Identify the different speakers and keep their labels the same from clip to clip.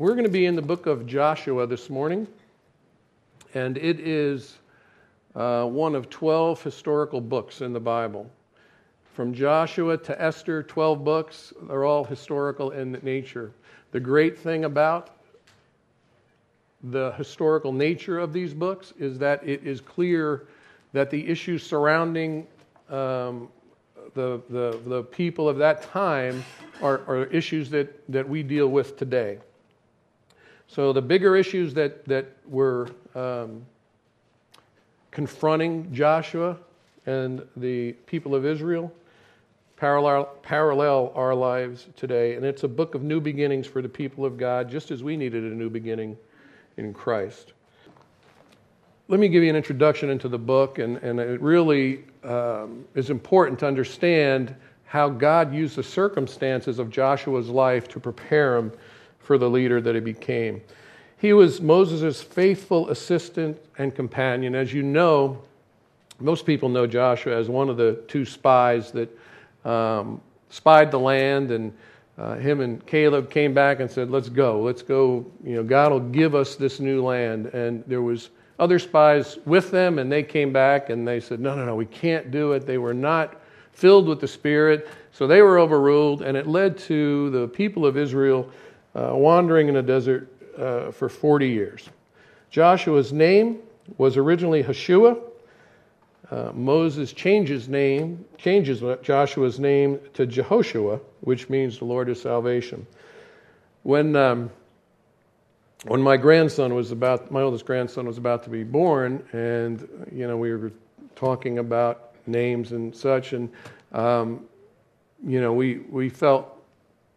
Speaker 1: we're going to be in the book of Joshua this morning, and it is uh, one of 12 historical books in the Bible. From Joshua to Esther, 12 books, they're all historical in nature. The great thing about the historical nature of these books is that it is clear that the issues surrounding um, the, the, the people of that time are, are issues that, that we deal with today. So the bigger issues that, that were um, confronting Joshua and the people of Israel parallel, parallel our lives today. And it's a book of new beginnings for the people of God, just as we needed a new beginning in Christ. Let me give you an introduction into the book, and, and it really um, is important to understand how God used the circumstances of Joshua's life to prepare him for the leader that he became. He was Moses' faithful assistant and companion. As you know, most people know Joshua as one of the two spies that um, spied the land, and uh, him and Caleb came back and said, "Let's go. Let's go. You know, God will give us this new land." And there was other spies with them, and they came back and they said, "No, no, no, we can't do it." They were not filled with the Spirit, so they were overruled, and it led to the people of Israel uh, wandering in a desert uh, for 40 years. Joshua's name was originally Hashua. Uh, Moses changes name, changes Joshua's name to Jehoshua, which means the Lord is salvation. When um, when my grandson was about, my oldest grandson was about to be born, and you know we were talking about names and such, and um, you know we we felt,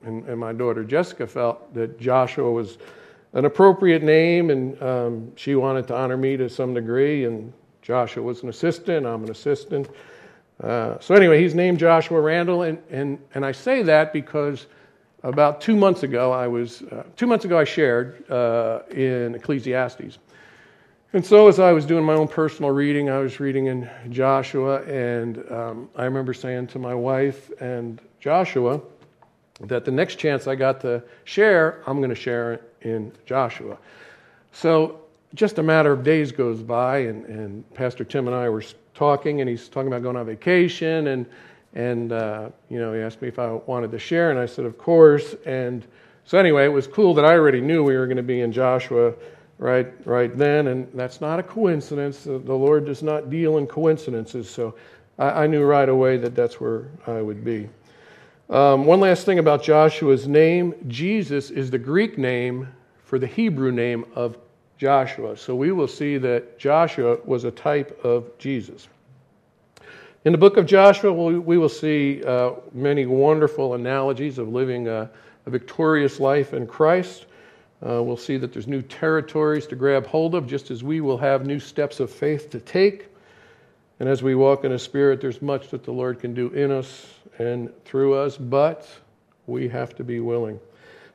Speaker 1: and, and my daughter Jessica felt that Joshua was an appropriate name, and um, she wanted to honor me to some degree. And Joshua was an assistant, I'm an assistant. Uh, so, anyway, he's named Joshua Randall, and, and, and I say that because about two months ago, I was, uh, two months ago, I shared uh, in Ecclesiastes. And so, as I was doing my own personal reading, I was reading in Joshua, and um, I remember saying to my wife and Joshua that the next chance I got to share, I'm going to share in Joshua. So just a matter of days goes by, and, and Pastor Tim and I were talking, and he's talking about going on vacation, and and uh, you know he asked me if I wanted to share, and I said of course. And so anyway, it was cool that I already knew we were going to be in Joshua right right then, and that's not a coincidence. The Lord does not deal in coincidences, so I, I knew right away that that's where I would be. Um, one last thing about Joshua's name Jesus is the Greek name for the Hebrew name of Joshua. So we will see that Joshua was a type of Jesus. In the book of Joshua, we will see uh, many wonderful analogies of living a, a victorious life in Christ. Uh, we'll see that there's new territories to grab hold of, just as we will have new steps of faith to take. And as we walk in the Spirit, there's much that the Lord can do in us and through us, but we have to be willing.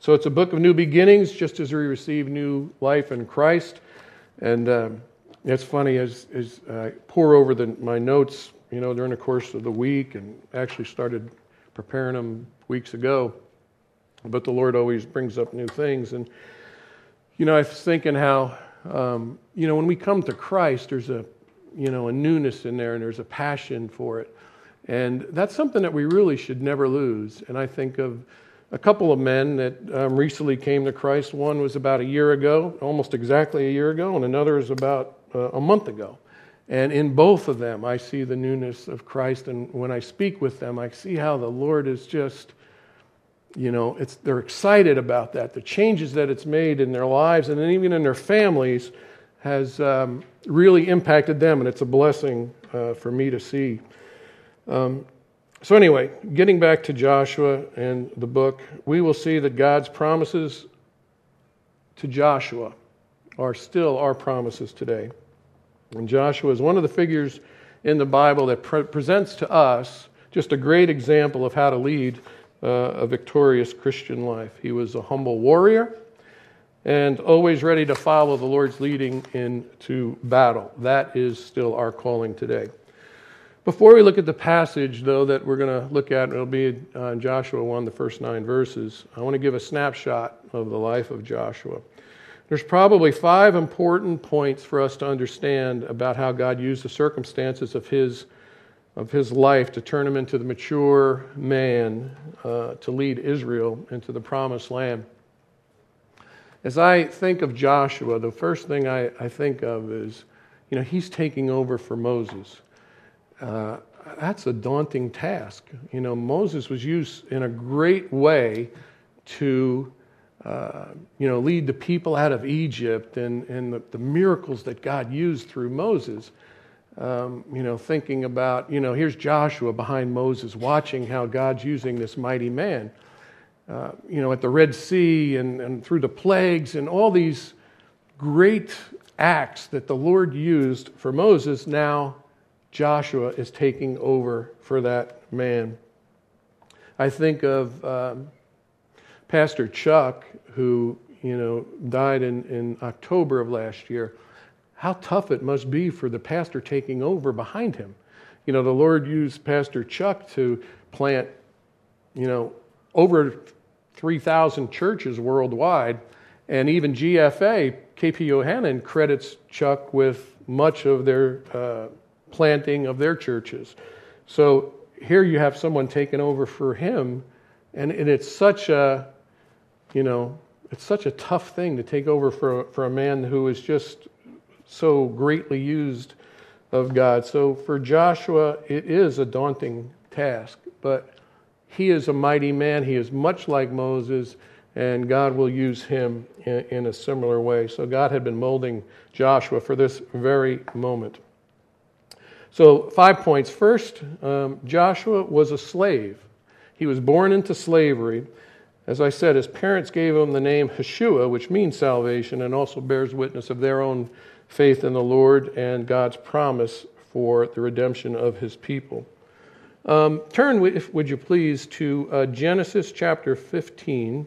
Speaker 1: So it's a book of new beginnings, just as we receive new life in Christ. And um, it's funny as, as I pour over the, my notes, you know, during the course of the week, and actually started preparing them weeks ago. But the Lord always brings up new things. And, you know, I was thinking how, um, you know, when we come to Christ, there's a, you know, a newness in there and there's a passion for it. And that's something that we really should never lose. And I think of a couple of men that um, recently came to Christ. One was about a year ago, almost exactly a year ago, and another is about uh, a month ago. And in both of them, I see the newness of Christ. And when I speak with them, I see how the Lord is just, you know, it's, they're excited about that. The changes that it's made in their lives and then even in their families has um, really impacted them. And it's a blessing uh, for me to see. Um, so, anyway, getting back to Joshua and the book, we will see that God's promises to Joshua are still our promises today. And Joshua is one of the figures in the Bible that pre- presents to us just a great example of how to lead uh, a victorious Christian life. He was a humble warrior and always ready to follow the Lord's leading into battle. That is still our calling today. Before we look at the passage, though, that we're going to look at, it'll be uh, in Joshua 1, the first nine verses, I want to give a snapshot of the life of Joshua. There's probably five important points for us to understand about how God used the circumstances of his, of his life to turn him into the mature man uh, to lead Israel into the promised land. As I think of Joshua, the first thing I, I think of is, you know, he's taking over for Moses. Uh, that's a daunting task. You know, Moses was used in a great way to, uh, you know, lead the people out of Egypt and, and the, the miracles that God used through Moses. Um, you know, thinking about, you know, here's Joshua behind Moses, watching how God's using this mighty man. Uh, you know, at the Red Sea and, and through the plagues and all these great acts that the Lord used for Moses now Joshua is taking over for that man. I think of um, Pastor Chuck, who you know died in, in October of last year. How tough it must be for the pastor taking over behind him. You know, the Lord used Pastor Chuck to plant, you know, over 3,000 churches worldwide. And even GFA, KP Yohannan, credits Chuck with much of their uh, planting of their churches. So here you have someone taking over for him, and, and it's such a, you know, it's such a tough thing to take over for, for a man who is just so greatly used of God. So for Joshua, it is a daunting task, but he is a mighty man. He is much like Moses, and God will use him in, in a similar way. So God had been molding Joshua for this very moment. So, five points. First, um, Joshua was a slave. He was born into slavery. As I said, his parents gave him the name Heshua, which means salvation, and also bears witness of their own faith in the Lord and God's promise for the redemption of his people. Um, turn, if, would you please, to uh, Genesis chapter 15,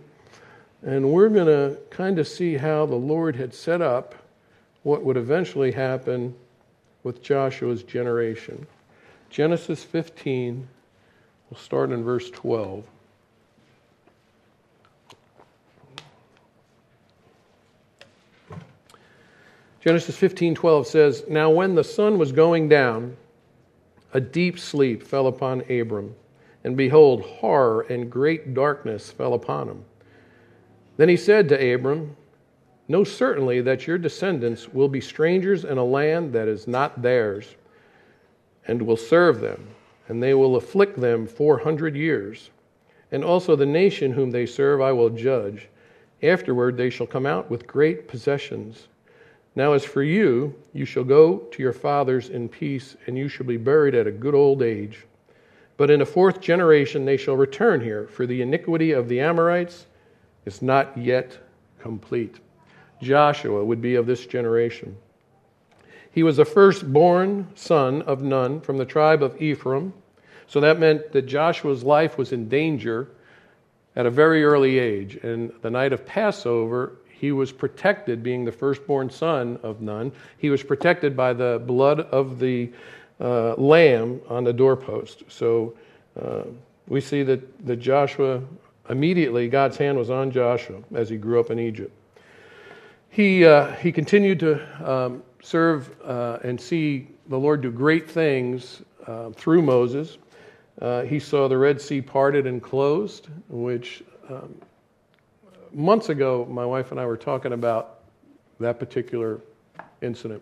Speaker 1: and we're going to kind of see how the Lord had set up what would eventually happen with Joshua's generation. Genesis 15, we'll start in verse 12. Genesis 15:12 says, "Now when the sun was going down, a deep sleep fell upon Abram, and behold, horror and great darkness fell upon him. Then he said to Abram, Know certainly that your descendants will be strangers in a land that is not theirs, and will serve them, and they will afflict them four hundred years. And also the nation whom they serve I will judge. Afterward they shall come out with great possessions. Now, as for you, you shall go to your fathers in peace, and you shall be buried at a good old age. But in a fourth generation they shall return here, for the iniquity of the Amorites is not yet complete. Joshua would be of this generation. He was the firstborn son of Nun from the tribe of Ephraim. So that meant that Joshua's life was in danger at a very early age. And the night of Passover, he was protected, being the firstborn son of Nun. He was protected by the blood of the uh, lamb on the doorpost. So uh, we see that, that Joshua, immediately, God's hand was on Joshua as he grew up in Egypt. He, uh, he continued to um, serve uh, and see the Lord do great things uh, through Moses. Uh, he saw the Red Sea parted and closed, which um, months ago, my wife and I were talking about that particular incident.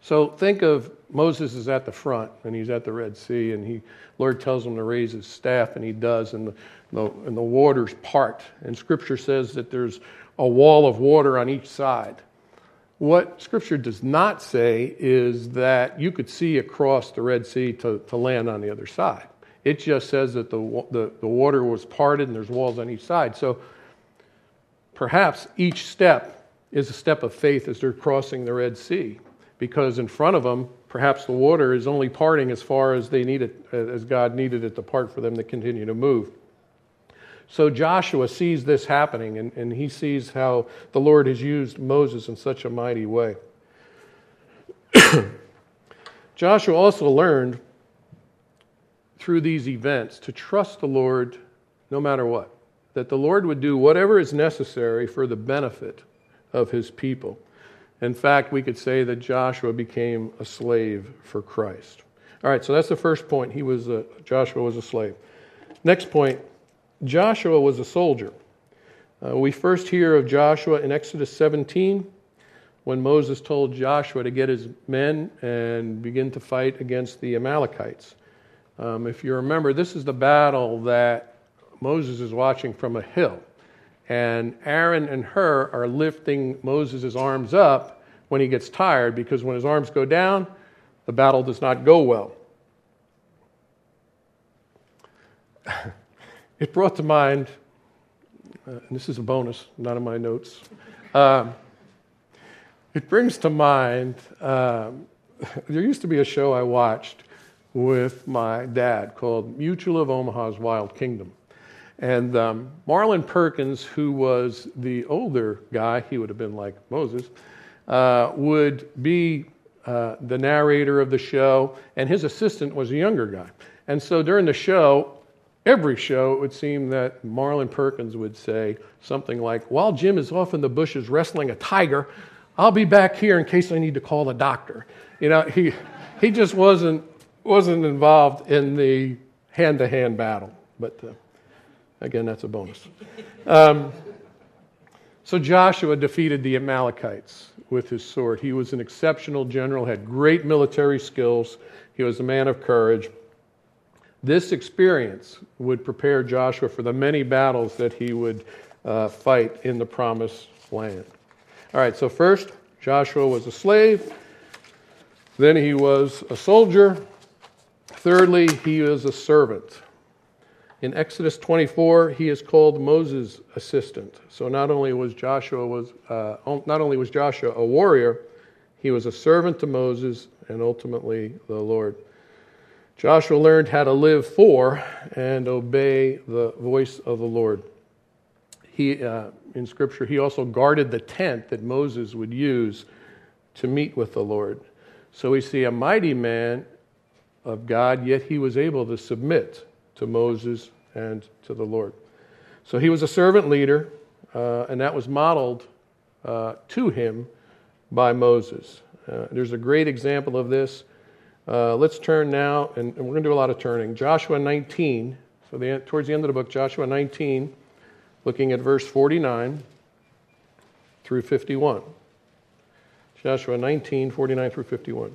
Speaker 1: So think of Moses is at the front and he's at the Red Sea, and he Lord tells him to raise his staff, and he does, and the, the, and the waters part. And Scripture says that there's a wall of water on each side. What Scripture does not say is that you could see across the Red Sea to, to land on the other side. It just says that the, the, the water was parted and there's walls on each side. So perhaps each step is a step of faith as they're crossing the Red Sea, because in front of them, perhaps the water is only parting as far as they need it, uh, as God needed it to part for them to continue to move. So Joshua sees this happening, and, and he sees how the Lord has used Moses in such a mighty way. Joshua also learned through these events to trust the Lord no matter what, that the Lord would do whatever is necessary for the benefit of his people. In fact, we could say that Joshua became a slave for Christ. All right, so that's the first point. He was a, Joshua was a slave. Next point, Joshua was a soldier. Uh, we first hear of Joshua in Exodus 17 when Moses told Joshua to get his men and begin to fight against the Amalekites. Um, if you remember, this is the battle that Moses is watching from a hill. And Aaron and Hur are lifting Moses' arms up when he gets tired because when his arms go down, the battle does not go well. it brought to mind, uh, and this is a bonus, not in my notes. Um, it brings to mind, um, there used to be a show I watched with my dad called Mutual of Omaha's Wild Kingdom. And um, Marlin Perkins, who was the older guy, he would have been like Moses, uh, would be uh, the narrator of the show, and his assistant was a younger guy. And so during the show, every show, it would seem that Marlin Perkins would say something like, While Jim is off in the bushes wrestling a tiger, I'll be back here in case I need to call the doctor. You know, he, he just wasn't, wasn't involved in the hand to hand battle. But uh, again, that's a bonus. Um, so Joshua defeated the Amalekites with his sword. He was an exceptional general, had great military skills, he was a man of courage. This experience would prepare Joshua for the many battles that he would uh, fight in the promised land. All right, so first, Joshua was a slave. Then he was a soldier. Thirdly, he was a servant. In Exodus 24, he is called Moses' assistant. So not only was Joshua was uh, not only was Joshua a warrior, he was a servant to Moses and ultimately the Lord. Joshua learned how to live for and obey the voice of the Lord. He, uh, in Scripture, he also guarded the tent that Moses would use to meet with the Lord. So we see a mighty man of God, yet he was able to submit to Moses and to the Lord. So he was a servant leader, uh, and that was modeled uh, to him by Moses. Uh, there's a great example of this. Uh, let's turn now, and, and we're going to do a lot of turning. Joshua 19. So the, towards the end of the book, Joshua 19 looking at verse 49 through 51. Joshua 19, 49 through 51.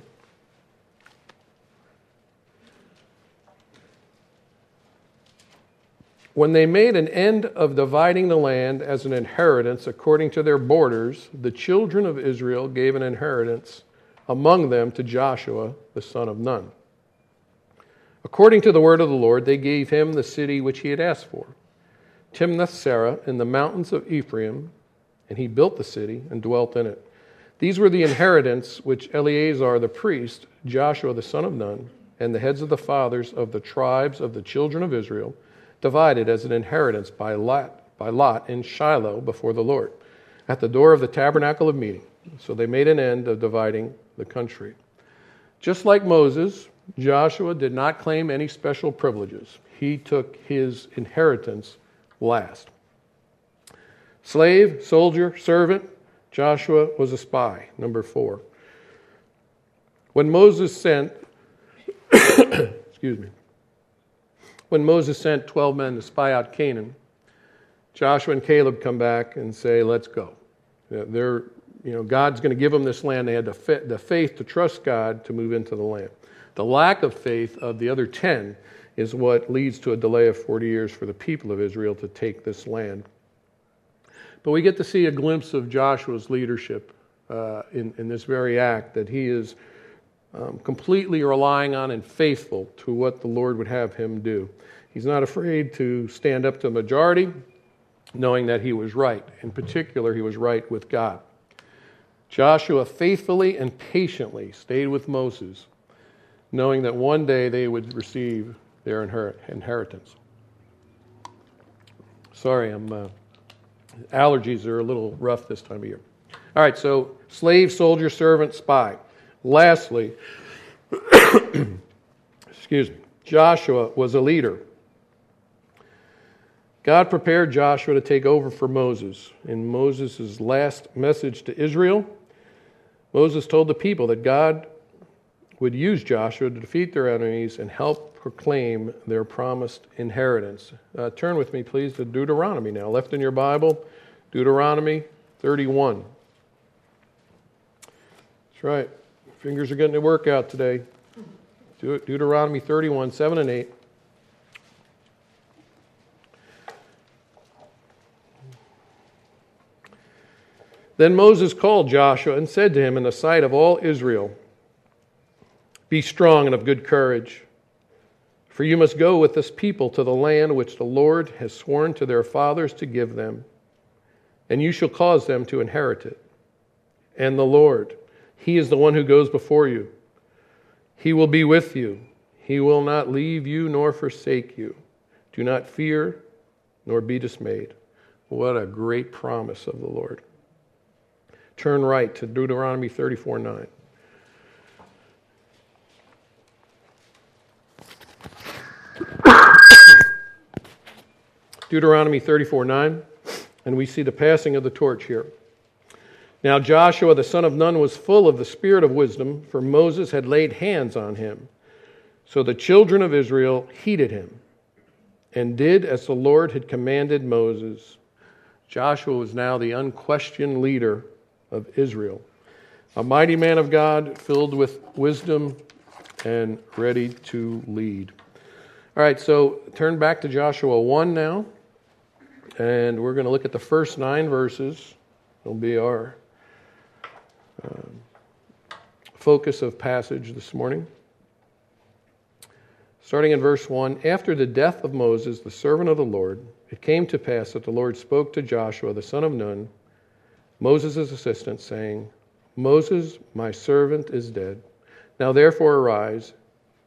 Speaker 1: When they made an end of dividing the land as an inheritance according to their borders, the children of Israel gave an inheritance among them to Joshua, the son of Nun. According to the word of the Lord, they gave him the city which he had asked for Timnath Serah in the mountains of Ephraim, and he built the city and dwelt in it. These were the inheritance which Eleazar the priest, Joshua the son of Nun, and the heads of the fathers of the tribes of the children of Israel divided as an inheritance by lot, by lot in Shiloh before the Lord, at the door of the tabernacle of meeting. So they made an end of dividing the country. Just like Moses, Joshua did not claim any special privileges. He took his inheritance last. Slave, soldier, servant, Joshua was a spy. Number four. When Moses sent, excuse me, when Moses sent 12 men to spy out Canaan, Joshua and Caleb come back and say, let's go. They're, you know, God's going to give them this land. They had the, faith to trust God to move into the land. The lack of faith of the other 10 is what leads to a delay of 40 years for the people of Israel to take this land. But we get to see a glimpse of Joshua's leadership uh, in, in this very act, that he is um, completely relying on and faithful to what the Lord would have him do. He's not afraid to stand up to the majority, knowing that he was right. In particular, he was right with God. Joshua faithfully and patiently stayed with Moses, knowing that one day they would receive their inheritance. Sorry, I'm, uh, allergies are a little rough this time of year. All right, so slave, soldier, servant, spy. Lastly, Excuse me. Joshua was a leader. God prepared Joshua to take over for Moses. In Moses' last message to Israel, Moses told the people that God would use Joshua to defeat their enemies and help proclaim their promised inheritance. Uh, turn with me, please, to Deuteronomy now. Left in your Bible, Deuteronomy 31. That's right. Fingers are getting to work out today. De- Deuteronomy 31, 7 and 8. Then Moses called Joshua and said to him in the sight of all Israel, Be strong and of good courage, for you must go with this people to the land which the Lord has sworn to their fathers to give them, and you shall cause them to inherit it. And the Lord, He is the one who goes before you. He will be with you. He will not leave you nor forsake you. Do not fear nor be dismayed. What a great promise of the Lord. Turn right to Deuteronomy 34 9. Deuteronomy 34 9, and we see the passing of the torch here. Now Joshua the son of Nun was full of the spirit of wisdom, for Moses had laid hands on him. So the children of Israel heeded him and did as the Lord had commanded Moses. Joshua was now the unquestioned leader of Israel. A mighty man of God, filled with wisdom and ready to lead. All right, so turn back to Joshua 1 now, and we're going to look at the first nine verses. It'll be our um, focus of passage this morning. Starting in verse 1 After the death of Moses, the servant of the Lord, it came to pass that the Lord spoke to Joshua, the son of Nun Moses' assistant, saying, Moses, my servant, is dead. Now therefore arise,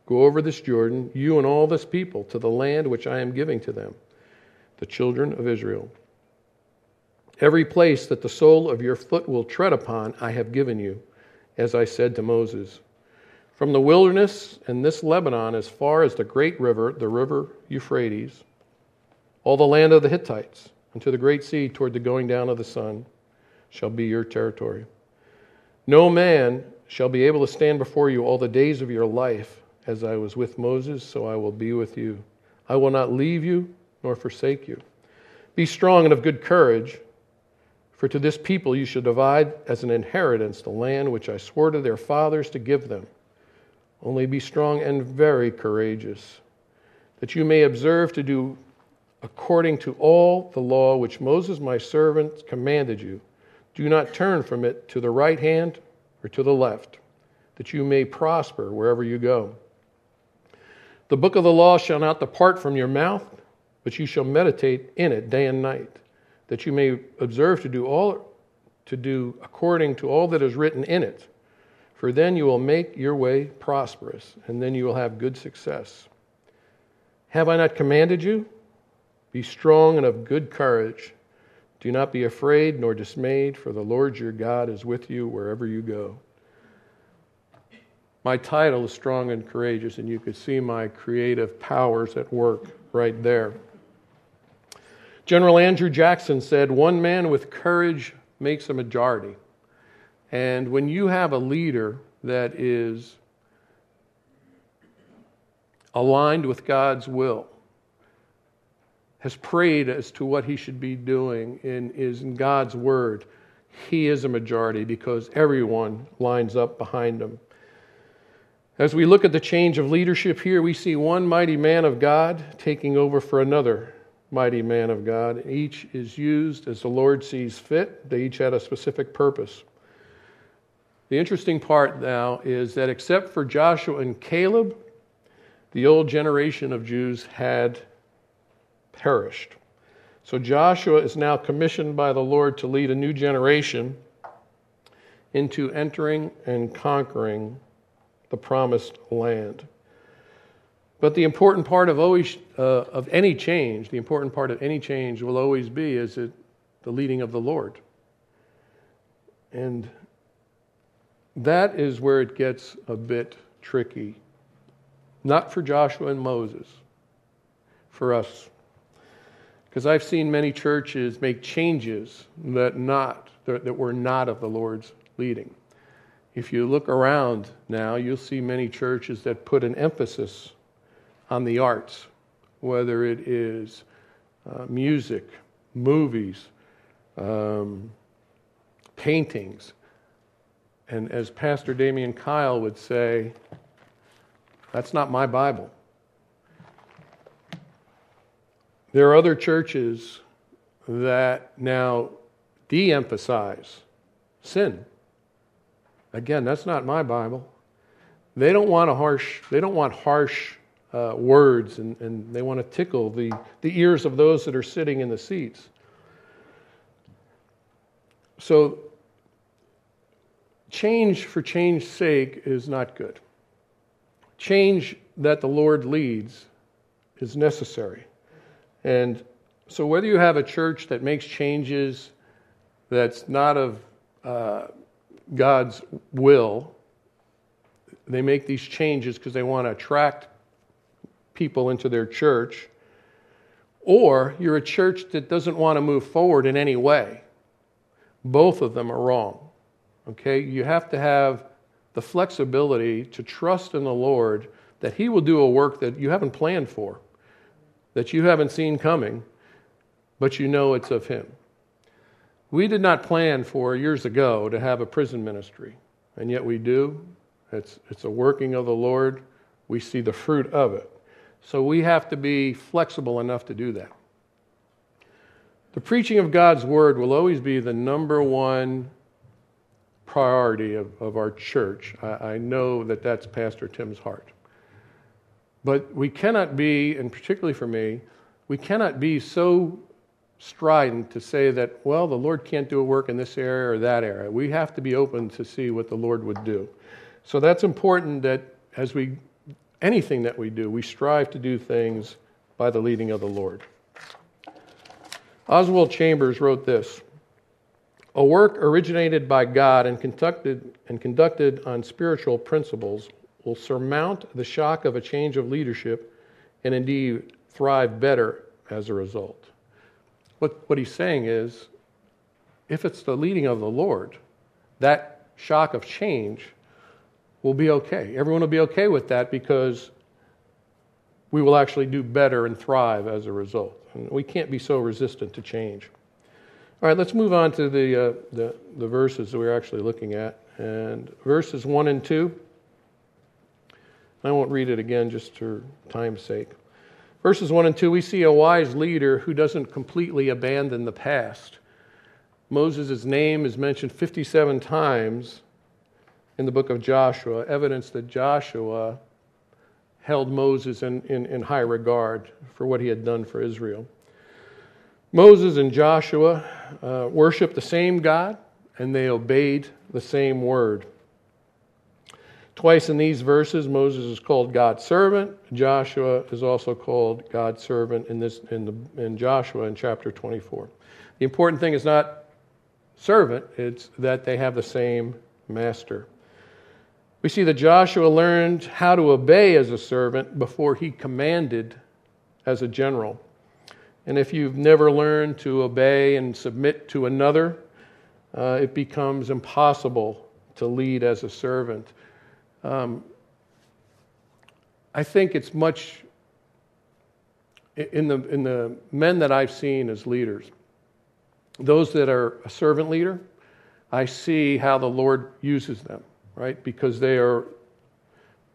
Speaker 1: go over this Jordan, you and all this people, to the land which I am giving to them, the children of Israel. Every place that the sole of your foot will tread upon, I have given you, as I said to Moses. From the wilderness and this Lebanon, as far as the great river, the river Euphrates, all the land of the Hittites, and to the great sea toward the going down of the sun shall be your territory. No man shall be able to stand before you all the days of your life. As I was with Moses, so I will be with you. I will not leave you nor forsake you. Be strong and of good courage, for to this people you shall divide as an inheritance the land which I swore to their fathers to give them. Only be strong and very courageous, that you may observe to do according to all the law which Moses my servant commanded you do not turn from it to the right hand or to the left, that you may prosper wherever you go. The book of the law shall not depart from your mouth, but you shall meditate in it day and night, that you may observe to do all to do according to all that is written in it. For then you will make your way prosperous, and then you will have good success. Have I not commanded you? Be strong and of good courage. Do not be afraid nor dismayed, for the Lord your God is with you wherever you go. My title is Strong and Courageous, and you could see my creative powers at work right there. General Andrew Jackson said, One man with courage makes a majority. And when you have a leader that is aligned with God's will, has prayed as to what he should be doing and is in God's word, he is a majority because everyone lines up behind him. As we look at the change of leadership here, we see one mighty man of God taking over for another mighty man of God. Each is used as the Lord sees fit, they each had a specific purpose. The interesting part now is that except for Joshua and Caleb, the old generation of Jews had perished. So Joshua is now commissioned by the Lord to lead a new generation into entering and conquering the promised land. But the important part of always uh, of any change, the important part of any change will always be is it the leading of the Lord. And that is where it gets a bit tricky Not for Joshua and Moses, for us. Because I've seen many churches make changes that not that were not of the Lord's leading. If you look around now, you'll see many churches that put an emphasis on the arts, whether it is uh, music, movies, um, paintings. And as Pastor Damian Kyle would say, that's not my Bible. There are other churches that now de emphasize sin. Again, that's not my Bible. They don't want a harsh, they don't want harsh uh, words and, and they want to tickle the, the ears of those that are sitting in the seats. So, change for change's sake is not good. Change that the Lord leads is necessary. And so, whether you have a church that makes changes that's not of uh, God's will, they make these changes because they want to attract people into their church, or you're a church that doesn't want to move forward in any way. Both of them are wrong. Okay? You have to have the flexibility to trust in the Lord that He will do a work that you haven't planned for, that you haven't seen coming, but you know it's of Him. We did not plan for years ago to have a prison ministry, and yet we do. It's, it's a working of the Lord. We see the fruit of it. So we have to be flexible enough to do that. The preaching of God's word will always be the number one priority of, of our church. I, I know that that's Pastor Tim's heart. But we cannot be, and particularly for me, we cannot be so strident to say that, well, the Lord can't do a work in this area or that area. We have to be open to see what the Lord would do. So that's important that as we anything that we do, we strive to do things by the leading of the Lord. Oswald Chambers wrote this A work originated by God and conducted, and conducted on spiritual principles will surmount the shock of a change of leadership and indeed thrive better as a result. What, what he's saying is if it's the leading of the Lord, that shock of change will be okay. Everyone will be okay with that because we will actually do better and thrive as a result. And we can't be so resistant to change. All right, let's move on to the, uh, the, the verses that we're actually looking at. And verses 1 and 2. I won't read it again just for time's sake. Verses 1 and 2, we see a wise leader who doesn't completely abandon the past. Moses' name is mentioned 57 times in the book of Joshua, evidence that Joshua held Moses in, in, in, high regard for what he had done for Israel. Moses and Joshua uh, worshiped the same God and they obeyed the same word. Twice in these verses, Moses is called God's servant. Joshua is also called God's servant in, this, in, the, in Joshua in chapter 24. The important thing is not servant, it's that they have the same master. We see that Joshua learned how to obey as a servant before he commanded as a general. And if you've never learned to obey and submit to another, uh, it becomes impossible to lead as a servant. Um, I think it's much in the, in the men that I've seen as leaders, those that are a servant leader, I see how the Lord uses them right? Because they are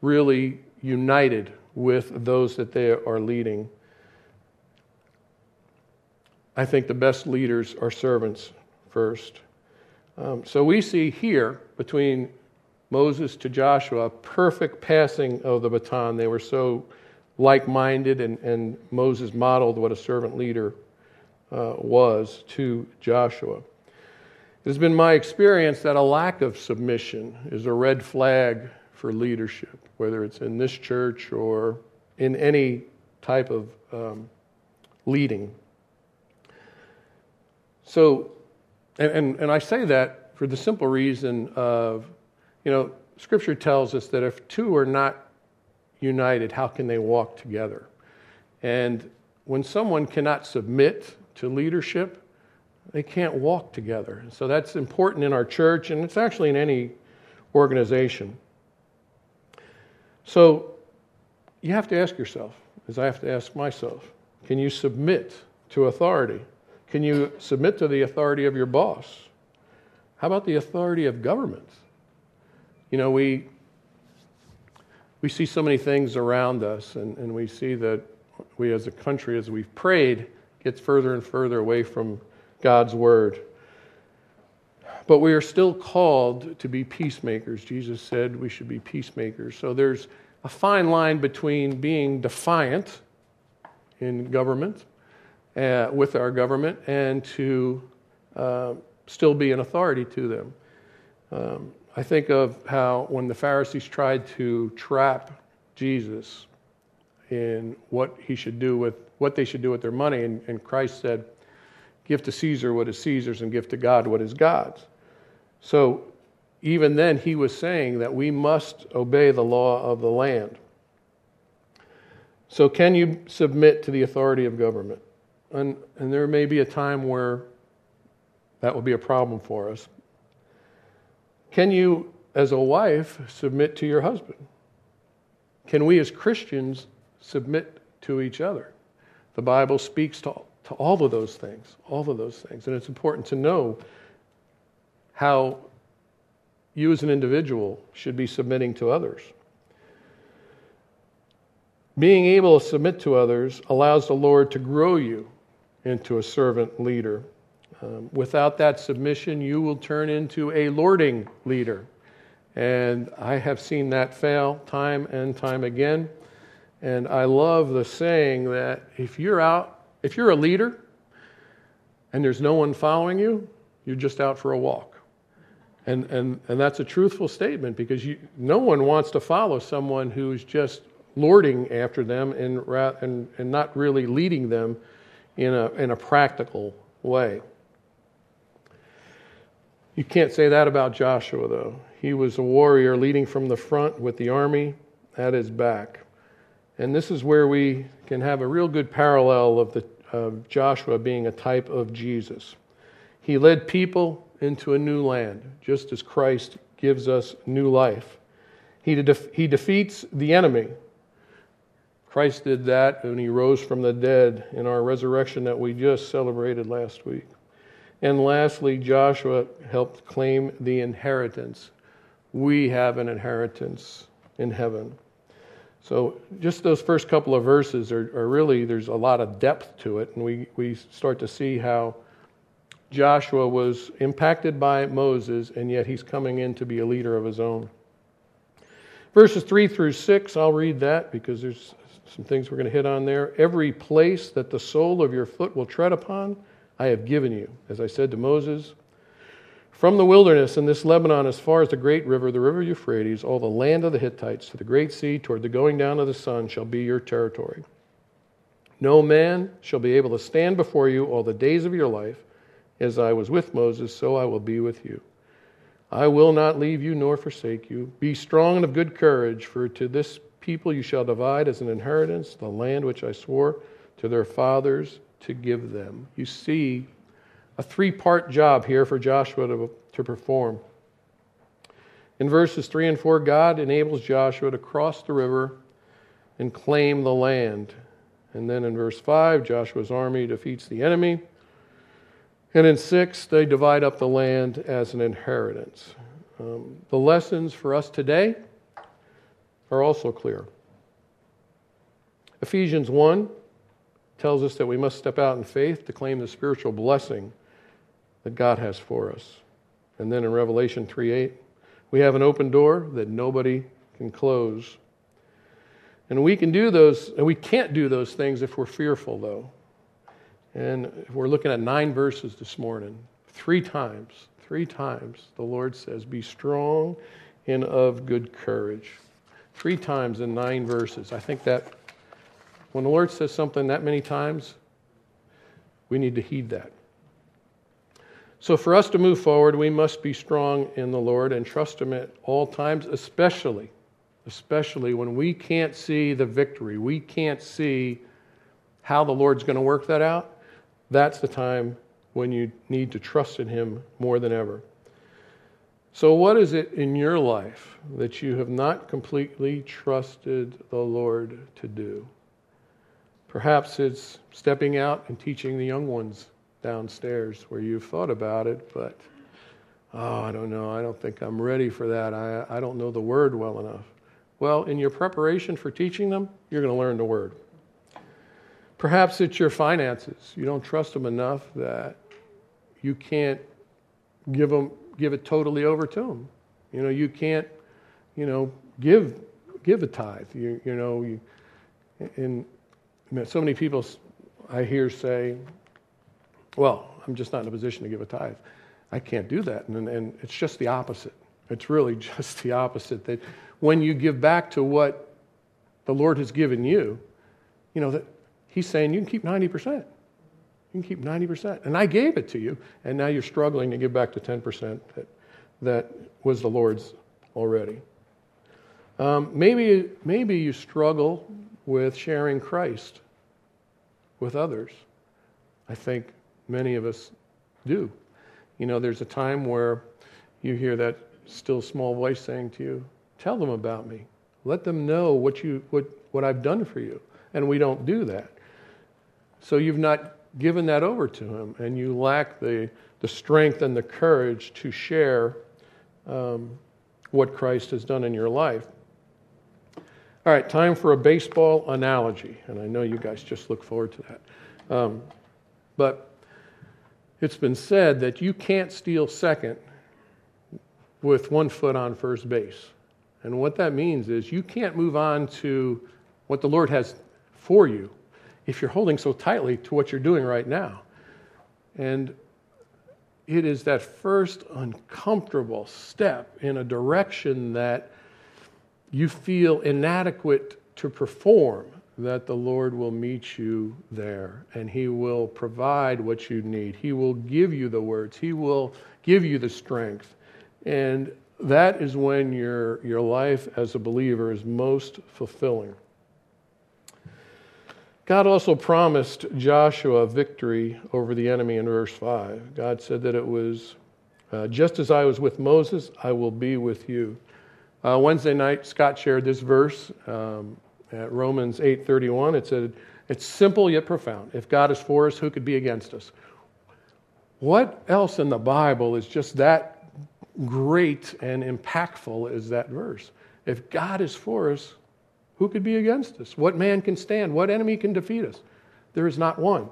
Speaker 1: really united with those that they are leading. I think the best leaders are servants first. Um, so we see here between Moses to Joshua, perfect passing of the baton. They were so like minded, and, and Moses modeled what a servant leader uh, was to Joshua. It has been my experience that a lack of submission is a red flag for leadership, whether it's in this church or in any type of um, leading. So, and, and, and I say that for the simple reason of, you know, Scripture tells us that if two are not united, how can they walk together? And when someone cannot submit to leadership, they can't walk together. So that's important in our church, and it's actually in any organization. So you have to ask yourself, as I have to ask myself, can you submit to authority? Can you submit to the authority of your boss? How about the authority of government? You know, we, we see so many things around us, and, and we see that we as a country, as we've prayed, gets further and further away from God's word. But we are still called to be peacemakers. Jesus said we should be peacemakers. So there's a fine line between being defiant in government, uh, with our government, and to uh, still be an authority to them. Um, I think of how when the Pharisees tried to trap Jesus in what he should do with what they should do with their money, and, and Christ said, Give to Caesar what is Caesar's and give to God what is God's. So even then, he was saying that we must obey the law of the land. So, can you submit to the authority of government? And, and there may be a time where that will be a problem for us. Can you, as a wife, submit to your husband? Can we, as Christians, submit to each other? The Bible speaks to to all of those things, all of those things. And it's important to know how you as an individual should be submitting to others. Being able to submit to others allows the Lord to grow you into a servant leader. Um, without that submission, you will turn into a lording leader. And I have seen that fail time and time again. And I love the saying that if you're out if you're a leader and there's no one following you, you're just out for a walk. And, and, and that's a truthful statement because you, no one wants to follow someone who's just lording after them and, and, and not really leading them in a, in a practical way. You can't say that about Joshua, though. He was a warrior leading from the front with the army at his back. And this is where we can have a real good parallel of, the, of Joshua being a type of Jesus. He led people into a new land, just as Christ gives us new life. He, he defeats the enemy. Christ did that when he rose from the dead in our resurrection that we just celebrated last week. And lastly, Joshua helped claim the inheritance. We have an inheritance in heaven. So, just those first couple of verses are, are, really, there's a lot of depth to it, and we, we start to see how Joshua was impacted by Moses, and yet he's coming in to be a leader of his own. Verses 3 through 6, I'll read that because there's some things we're going to hit on there. Every place that the sole of your foot will tread upon, I have given you. As I said to Moses, from the wilderness in this Lebanon, as far as the great river, the river Euphrates, all the land of the Hittites, to the great sea, toward the going down of the sun, shall be your territory. No man shall be able to stand before you all the days of your life. As I was with Moses, so I will be with you. I will not leave you nor forsake you. Be strong and of good courage, for to this people you shall divide as an inheritance the land which I swore to their fathers to give them. You see a three part job here for Joshua to, to perform. In verses 3 and 4, God enables Joshua to cross the river and claim the land. And then in verse 5, Joshua's army defeats the enemy. And in 6, they divide up the land as an inheritance. Um, the lessons for us today are also clear. Ephesians 1 tells us that we must step out in faith to claim the spiritual blessing that God has for us. And then in Revelation 3 8, we have an open door that nobody can close. And we can do those, and we can't do those things if we're fearful, though. And we're looking at nine verses this morning. Three times, three times, the Lord says, Be strong and of good courage. Three times in nine verses. I think that when the Lord says something that many times, we need to heed that. So, for us to move forward, we must be strong in the Lord and trust Him at all times, especially, especially when we can't see the victory, we can't see how the Lord's going to work that out, that's the time when you need to trust in Him more than ever. So, what is it in your life that you have not completely trusted the Lord to do? Perhaps it's stepping out and teaching the young ones downstairs where you've thought about it, but oh, I don't know, I don't think I'm ready for that. I, I don't know the word well enough. Well, in your preparation for teaching them, you're going to learn the word. Perhaps it's your finances. You don't trust them enough that you can't give them give it totally over to them. You know, you can't, you know, give give a tithe. You you know, you, and so many people I hear say, "Well, I'm just not in a position to give a tithe. I can't do that." And and it's just the opposite. It's really just the opposite. That when you give back to what the Lord has given you, you know that He's saying you can keep 90%. You can keep 90%. And I gave it to you, and now you're struggling to give back to 10% that, that was the Lord's already. Um, maybe, maybe you struggle with sharing Christ with others. I think many of us do. You know, there's a time where you hear that still small voice saying to you, Tell them about me. Let them know what, you, what, what I've done for you. And we don't do that. So you've not given that over to Him, and you lack the, the strength and the courage to share um, what Christ has done in your life. All right, time for a baseball analogy, and I know you guys just look forward to that. Um, but it's been said that you can't steal second with one foot on first base. And what that means is you can't move on to what the Lord has for you if you're holding so tightly to what you're doing right now. And it is that first uncomfortable step in a direction that you feel inadequate to perform that the Lord will meet you there and He will provide what you need. He will give you the words, He will give you the strength. And that is when your, your life as a believer is most fulfilling. God also promised Joshua victory over the enemy in verse 5. God said that it was, uh, just as I was with Moses, I will be with you. Uh, Wednesday night, Scott shared this verse um, at Romans 8.31. It said, it's simple yet profound. If God is for us, who could be against us? What else in the Bible is just that great and impactful as that verse? If God is for us, who could be against us? What man can stand? What enemy can defeat us? There is not one.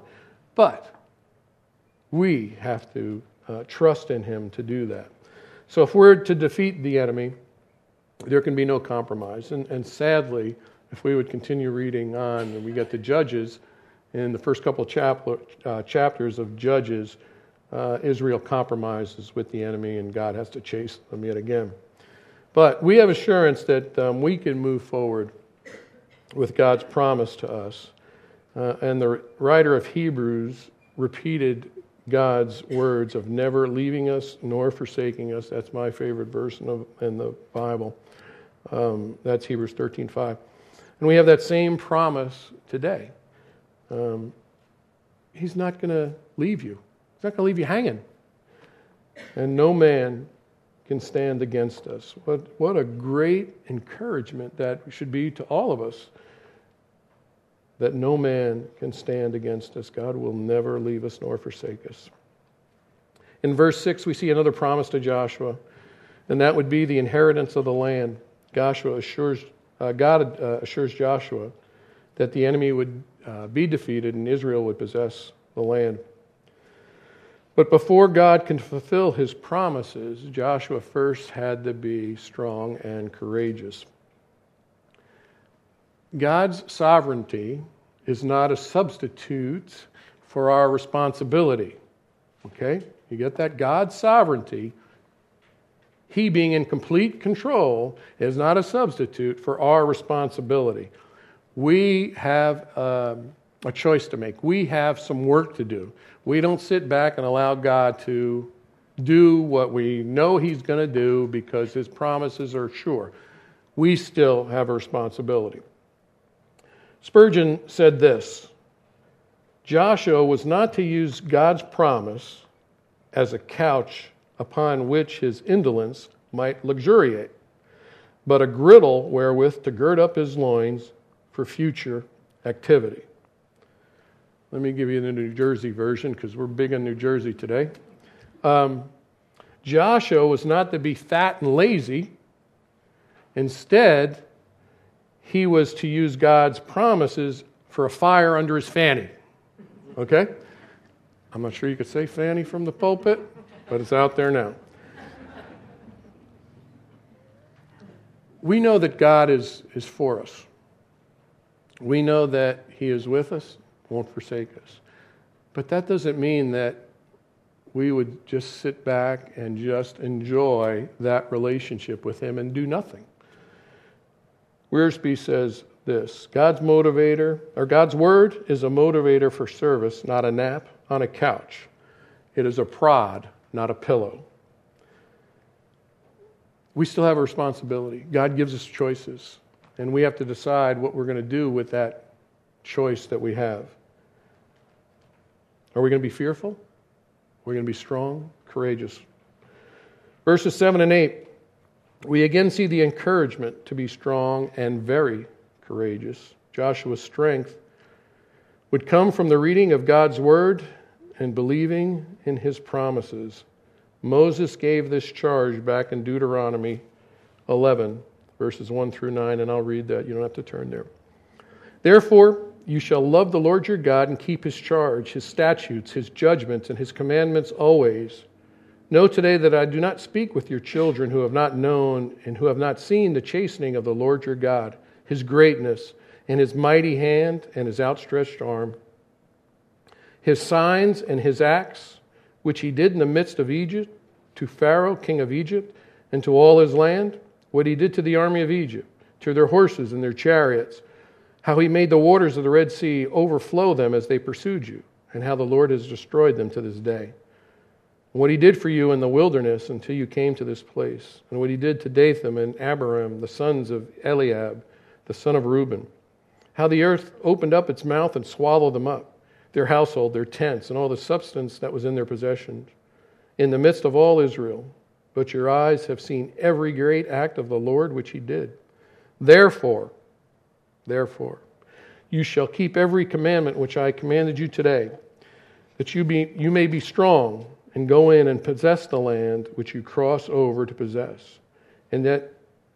Speaker 1: But we have to uh, trust in him to do that. So if we're to defeat the enemy, there can be no compromise. And, and sadly, if we would continue reading on, we get to Judges, in the first couple chap- uh, chapters of Judges, uh, Israel compromises with the enemy, and God has to chase them yet again. But we have assurance that um, we can move forward with God's promise to us. Uh, and the writer of Hebrews repeated God's words of never leaving us nor forsaking us. That's my favorite verse in the, in the Bible. Um, that's Hebrews 13 5. And we have that same promise today. Um, he's not going to leave you, He's not going to leave you hanging. And no man can stand against us. What, what a great encouragement that should be to all of us that no man can stand against us. God will never leave us nor forsake us. In verse 6, we see another promise to Joshua, and that would be the inheritance of the land. Joshua assures, uh, God uh, assures Joshua that the enemy would uh, be defeated and Israel would possess the land. But before God can fulfill his promises, Joshua first had to be strong and courageous. God's sovereignty is not a substitute for our responsibility. Okay? You get that? God's sovereignty, He being in complete control, is not a substitute for our responsibility. We have um, a choice to make. We have some work to do. We don't sit back and allow God to do what we know He's going to do because His promises are sure. we still have a responsibility. Spurgeon said this Joshua was not to use God's promise as a couch upon which his indolence might luxuriate, but a griddle wherewith to gird up his loins for future activity. Let me give you the New Jersey version because we're big in New Jersey today. Um, Joshua was not to be fat and lazy. Instead, he was to use God's promises for a fire under his fanny. Okay? I'm not sure you could say fanny from the pulpit, but it's out there now. We know that God is, is for us. We know that He is with us, won't forsake us. But that doesn't mean that we would just sit back and just enjoy that relationship with Him and do nothing. Wiersbe says this God's motivator, or God's word is a motivator for service, not a nap on a couch. It is a prod, not a pillow. We still have a responsibility. God gives us choices, and we have to decide what we're going to do with that choice that we have. Are we going to be fearful? Are we going to be strong, courageous? Verses 7 and 8 we again see the encouragement to be strong and very courageous. Joshua's strength would come from the reading of God's word and believing in his promises. Moses gave this charge back in Deuteronomy 11, verses 1 through 9, and I'll read that. You don't have to turn there. Therefore, you shall love the Lord your God and keep his charge, his statutes, his judgments, and his commandments always Know today that I do not speak with your children who have not known and who have not seen the chastening of the Lord your God, his greatness, and his mighty hand and his outstretched arm, his signs and his acts, which he did in the midst of Egypt, to Pharaoh, king of Egypt, and to all his land, what he did to the army of Egypt, to their horses and their chariots, how he made the waters of the Red Sea overflow them as they pursued you, and how the Lord has destroyed them to this day what he did for you in the wilderness until you came to this place, and what he did to Dathan and Abiram, the sons of Eliab, the son of Reuben. How the earth opened up its mouth and swallowed them up, their household, their tents, and all the substance that was in their possessions, in the midst of all Israel. But your eyes have seen every great act of the Lord which he did. Therefore, therefore, you shall keep every commandment which I commanded you today, that you, be, you may be strong and go in and possess the land which you cross over to possess, and that,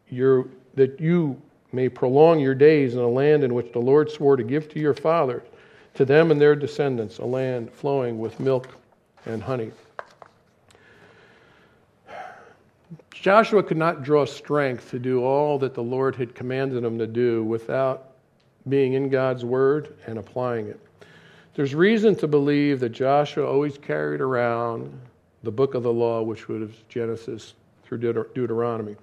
Speaker 1: you that you may prolong your days in a land in which the Lord swore to give to your fathers, to them and their descendants, a land flowing with milk and honey. Joshua could not draw strength to do all that the Lord had commanded him to do without being in God's word and applying it. There's reason to believe that Joshua always carried around the book of the law, which was Genesis through Deuteronomy.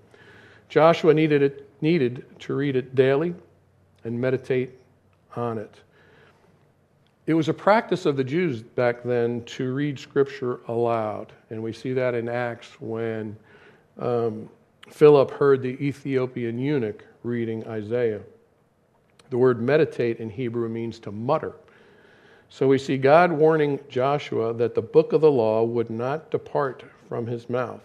Speaker 1: Joshua needed, it, needed to read it daily and meditate on it. It was a practice of the Jews back then to read Scripture aloud. And we see that in Acts when um, Philip heard the Ethiopian eunuch reading Isaiah. The word meditate in Hebrew means to mutter. So we see God warning Joshua that the book of the law would not depart from his mouth.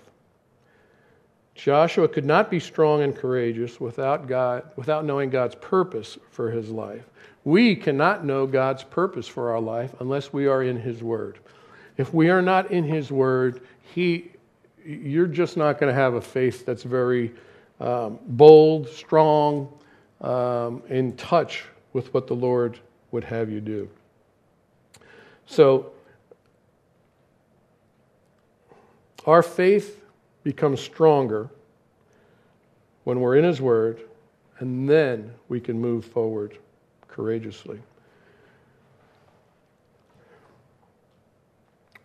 Speaker 1: Joshua could not be strong and courageous without God without knowing God's purpose for his life. We cannot know God's purpose for our life unless we are in his word. If we are not in his word, he you're just not going to have a faith that's very um, bold, strong, um, in touch with what the Lord would have you do. So, our faith becomes stronger when we're in His Word, and then we can move forward courageously.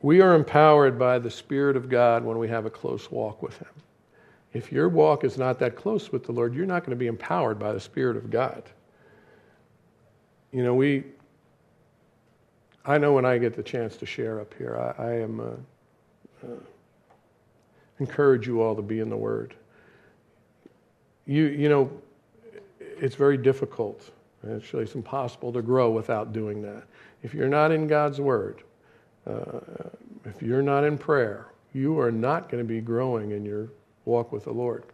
Speaker 1: We are empowered by the Spirit of God when we have a close walk with Him. If your walk is not that close with the Lord, you're not going to be empowered by the Spirit of God. You know, we I know when I get the chance to share up here, I, I am uh, uh, encourage you all to be in the Word. you, you know, it's very difficult. Actually, it's impossible to grow without doing that. If you're not in God's Word, uh, if you're not in prayer, you are not going to be growing in your walk with the Lord.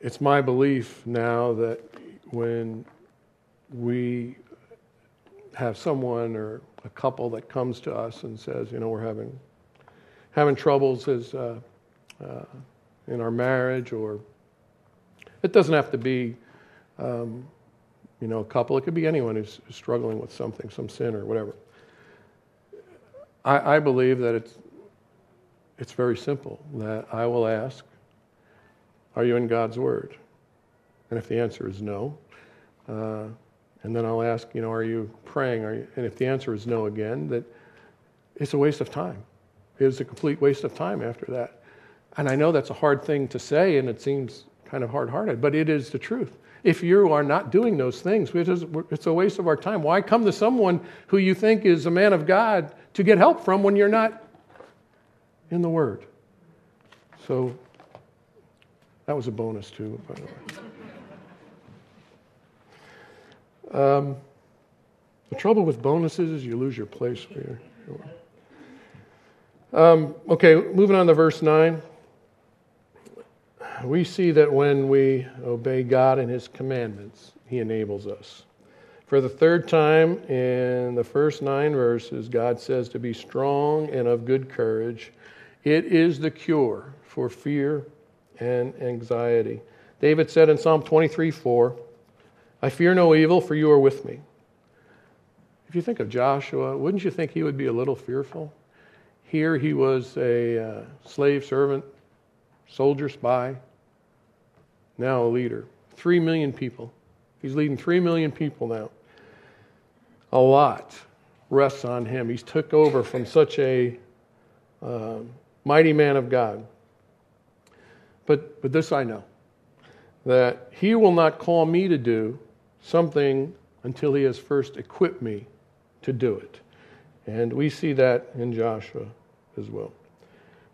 Speaker 1: It's my belief now that when we have someone or a couple that comes to us and says, you know, we're having having troubles uh, uh, in our marriage, or it doesn't have to be, um, you know, a couple. It could be anyone who's struggling with something, some sin or whatever. I, I believe that it's it's very simple. That I will ask, "Are you in God's Word?" And if the answer is no, uh, and then I'll ask, you know, are you praying? Are you? And if the answer is no again, that it's a waste of time. It is a complete waste of time after that. And I know that's a hard thing to say, and it seems kind of hard hearted, but it is the truth. If you are not doing those things, it's a waste of our time. Why come to someone who you think is a man of God to get help from when you're not in the Word? So that was a bonus, too, by the way. Um, the trouble with bonuses is you lose your place. Here. Um, okay, moving on to verse 9. We see that when we obey God and His commandments, He enables us. For the third time in the first nine verses, God says to be strong and of good courage. It is the cure for fear and anxiety. David said in Psalm 23 4, I fear no evil, for you are with me. If you think of Joshua, wouldn't you think he would be a little fearful? Here he was a uh, slave servant, soldier spy, now a leader. Three million people. He's leading three million people now. A lot rests on him. He's took over from such a uh, mighty man of God. But, but this I know that he will not call me to do something until he has first equipped me to do it. And we see that in Joshua as well.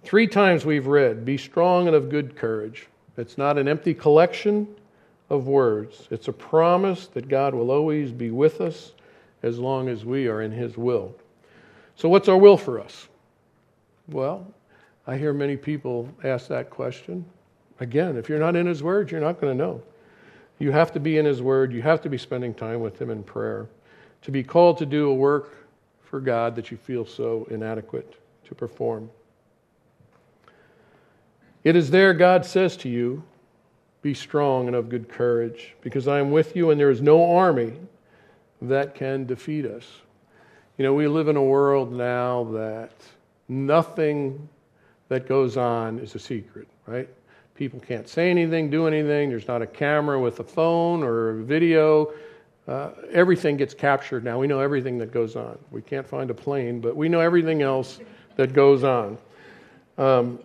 Speaker 1: Three times we've read, Be strong and of good courage. It's not an empty collection of words, it's a promise that God will always be with us as long as we are in His will. So, what's our will for us? Well, I hear many people ask that question. Again, if you're not in His Word, you're not going to know. You have to be in His Word. You have to be spending time with Him in prayer. To be called to do a work for God that you feel so inadequate to perform. It is there God says to you, Be strong and of good courage, because I am with you, and there is no army that can defeat us. You know, we live in a world now that nothing that goes on is a secret, right? People can't say anything, do anything. There's not a camera with a phone or a video. Uh, everything gets captured now. We know everything that goes on. We can't find a plane, but we know everything else that goes on. Um,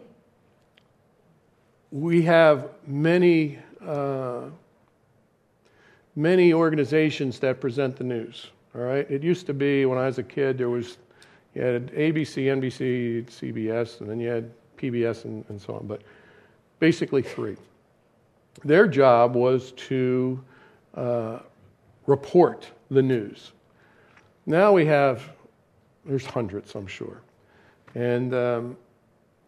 Speaker 1: we have many, uh, many organizations that present the news. All right, it used to be when I was a kid there was you had ABC, NBC, CBS, and then you had PBS and, and so on. But basically three. Their job was to uh, report the news. Now we have, there's hundreds, I'm sure. And um,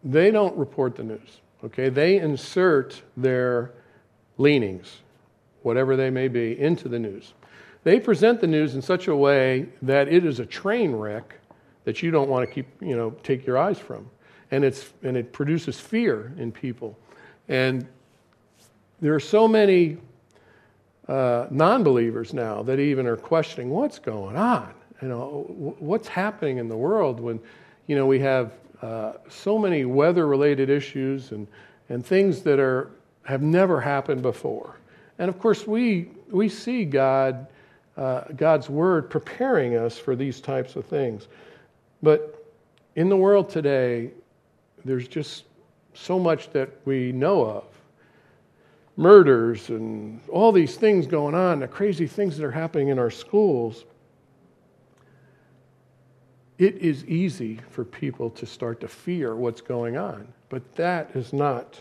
Speaker 1: they don't report the news, okay? They insert their leanings, whatever they may be, into the news. They present the news in such a way that it is a train wreck that you don't want to keep, you know, take your eyes from. And, it's, and it produces fear in people. And there are so many uh, non believers now that even are questioning what's going on. You know, what's happening in the world when, you know, we have uh, so many weather related issues and, and things that are, have never happened before. And of course, we, we see God, uh, God's word preparing us for these types of things. But in the world today, there's just so much that we know of murders and all these things going on, the crazy things that are happening in our schools. It is easy for people to start to fear what's going on, but that is not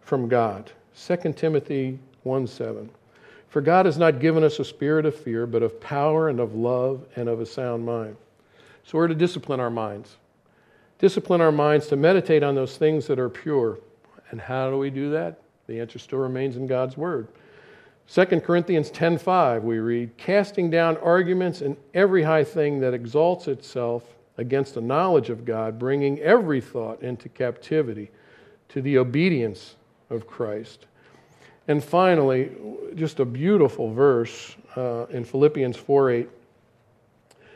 Speaker 1: from God. 2 Timothy 1 7. For God has not given us a spirit of fear, but of power and of love and of a sound mind. So we're to discipline our minds. Discipline our minds to meditate on those things that are pure. And how do we do that? The answer still remains in God's Word. 2 Corinthians 10:5 we read, casting down arguments and every high thing that exalts itself against the knowledge of God, bringing every thought into captivity to the obedience of Christ. And finally, just a beautiful verse uh, in Philippians 4 8.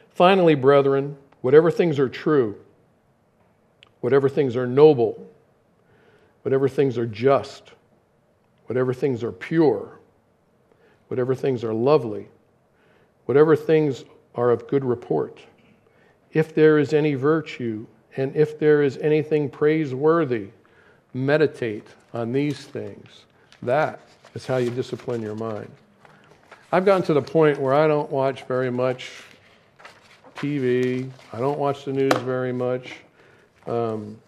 Speaker 1: Finally, brethren, whatever things are true, whatever things are noble, whatever things are just, whatever things are pure, whatever things are lovely, whatever things are of good report, if there is any virtue, and if there is anything praiseworthy, meditate on these things. That is how you discipline your mind. I've gotten to the point where I don't watch very much TV, I don't watch the news very much. Um,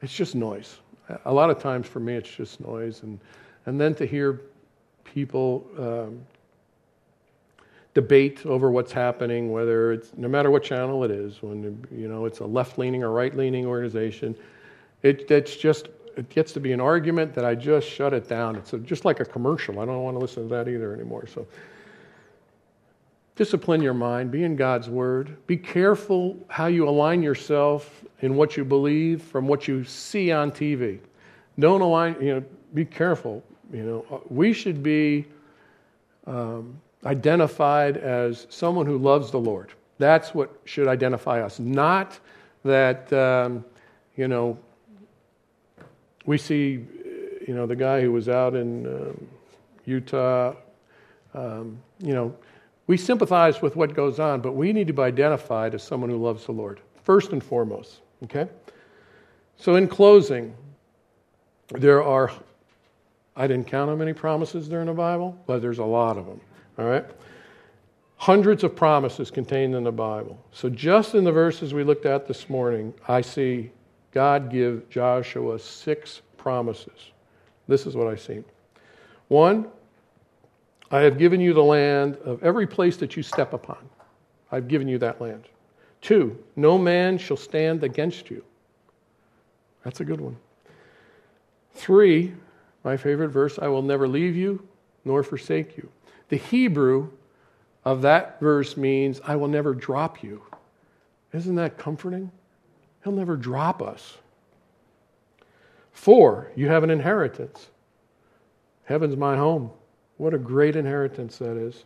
Speaker 1: it's just noise. A lot of times for me, it's just noise. And, and then to hear people um, debate over what's happening, whether it's no matter what channel it is, when you know it's a left-leaning or right-leaning organization, it, it's just it gets to be an argument that I just shut it down. It's a, just like a commercial. I don't want to listen to that either anymore. So discipline your mind, be in God's word. Be careful how you align yourself in what you believe from what you see on TV. Don't align, you know, be careful. You know, we should be um, identified as someone who loves the Lord. That's what should identify us. Not that, um, you know, we see, you know, the guy who was out in um, Utah, um, you know, we sympathize with what goes on, but we need to be identified as someone who loves the Lord, first and foremost, okay? So, in closing, there are, I didn't count how many promises there in the Bible, but there's a lot of them, all right? Hundreds of promises contained in the Bible. So, just in the verses we looked at this morning, I see God give Joshua six promises. This is what I see. One, I have given you the land of every place that you step upon. I've given you that land. Two, no man shall stand against you. That's a good one. Three, my favorite verse, I will never leave you nor forsake you. The Hebrew of that verse means, I will never drop you. Isn't that comforting? He'll never drop us. Four, you have an inheritance. Heaven's my home. What a great inheritance that is.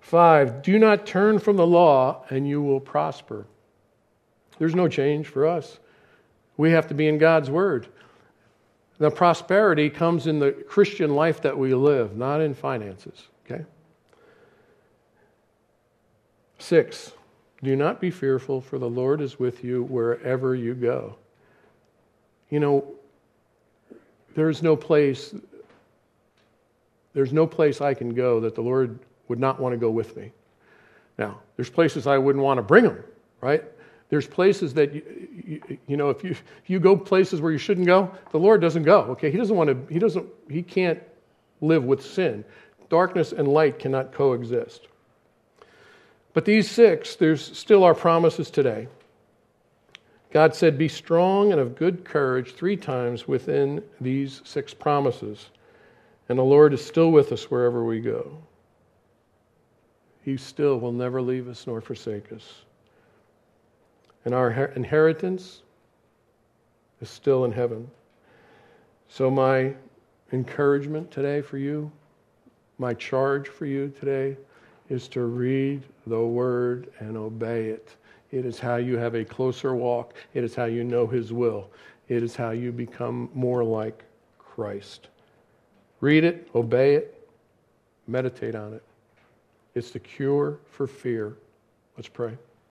Speaker 1: Five, do not turn from the law and you will prosper. There's no change for us. We have to be in God's word. The prosperity comes in the Christian life that we live, not in finances. Okay? Six, do not be fearful, for the Lord is with you wherever you go. You know, there's no place there's no place I can go that the Lord would not want to go with me. Now, there's places I wouldn't want to bring him, right? There's places that you, you, you, know if you if you go places where you shouldn't go, the Lord doesn't go. Okay, he doesn't want to. He doesn't. He can't live with sin. Darkness and light cannot coexist. But these six, there's still our promises today. God said, Be strong and of good courage three times within these six promises. And the Lord is still with us wherever we go. He still will never leave us nor forsake us. And our inheritance is still in heaven. So, my encouragement today for you, my charge for you today, is to read the word and obey it. It is how you have a closer walk. It is how you know his will. It is how you become more like Christ. Read it, obey it, meditate on it. It's the cure for fear. Let's pray.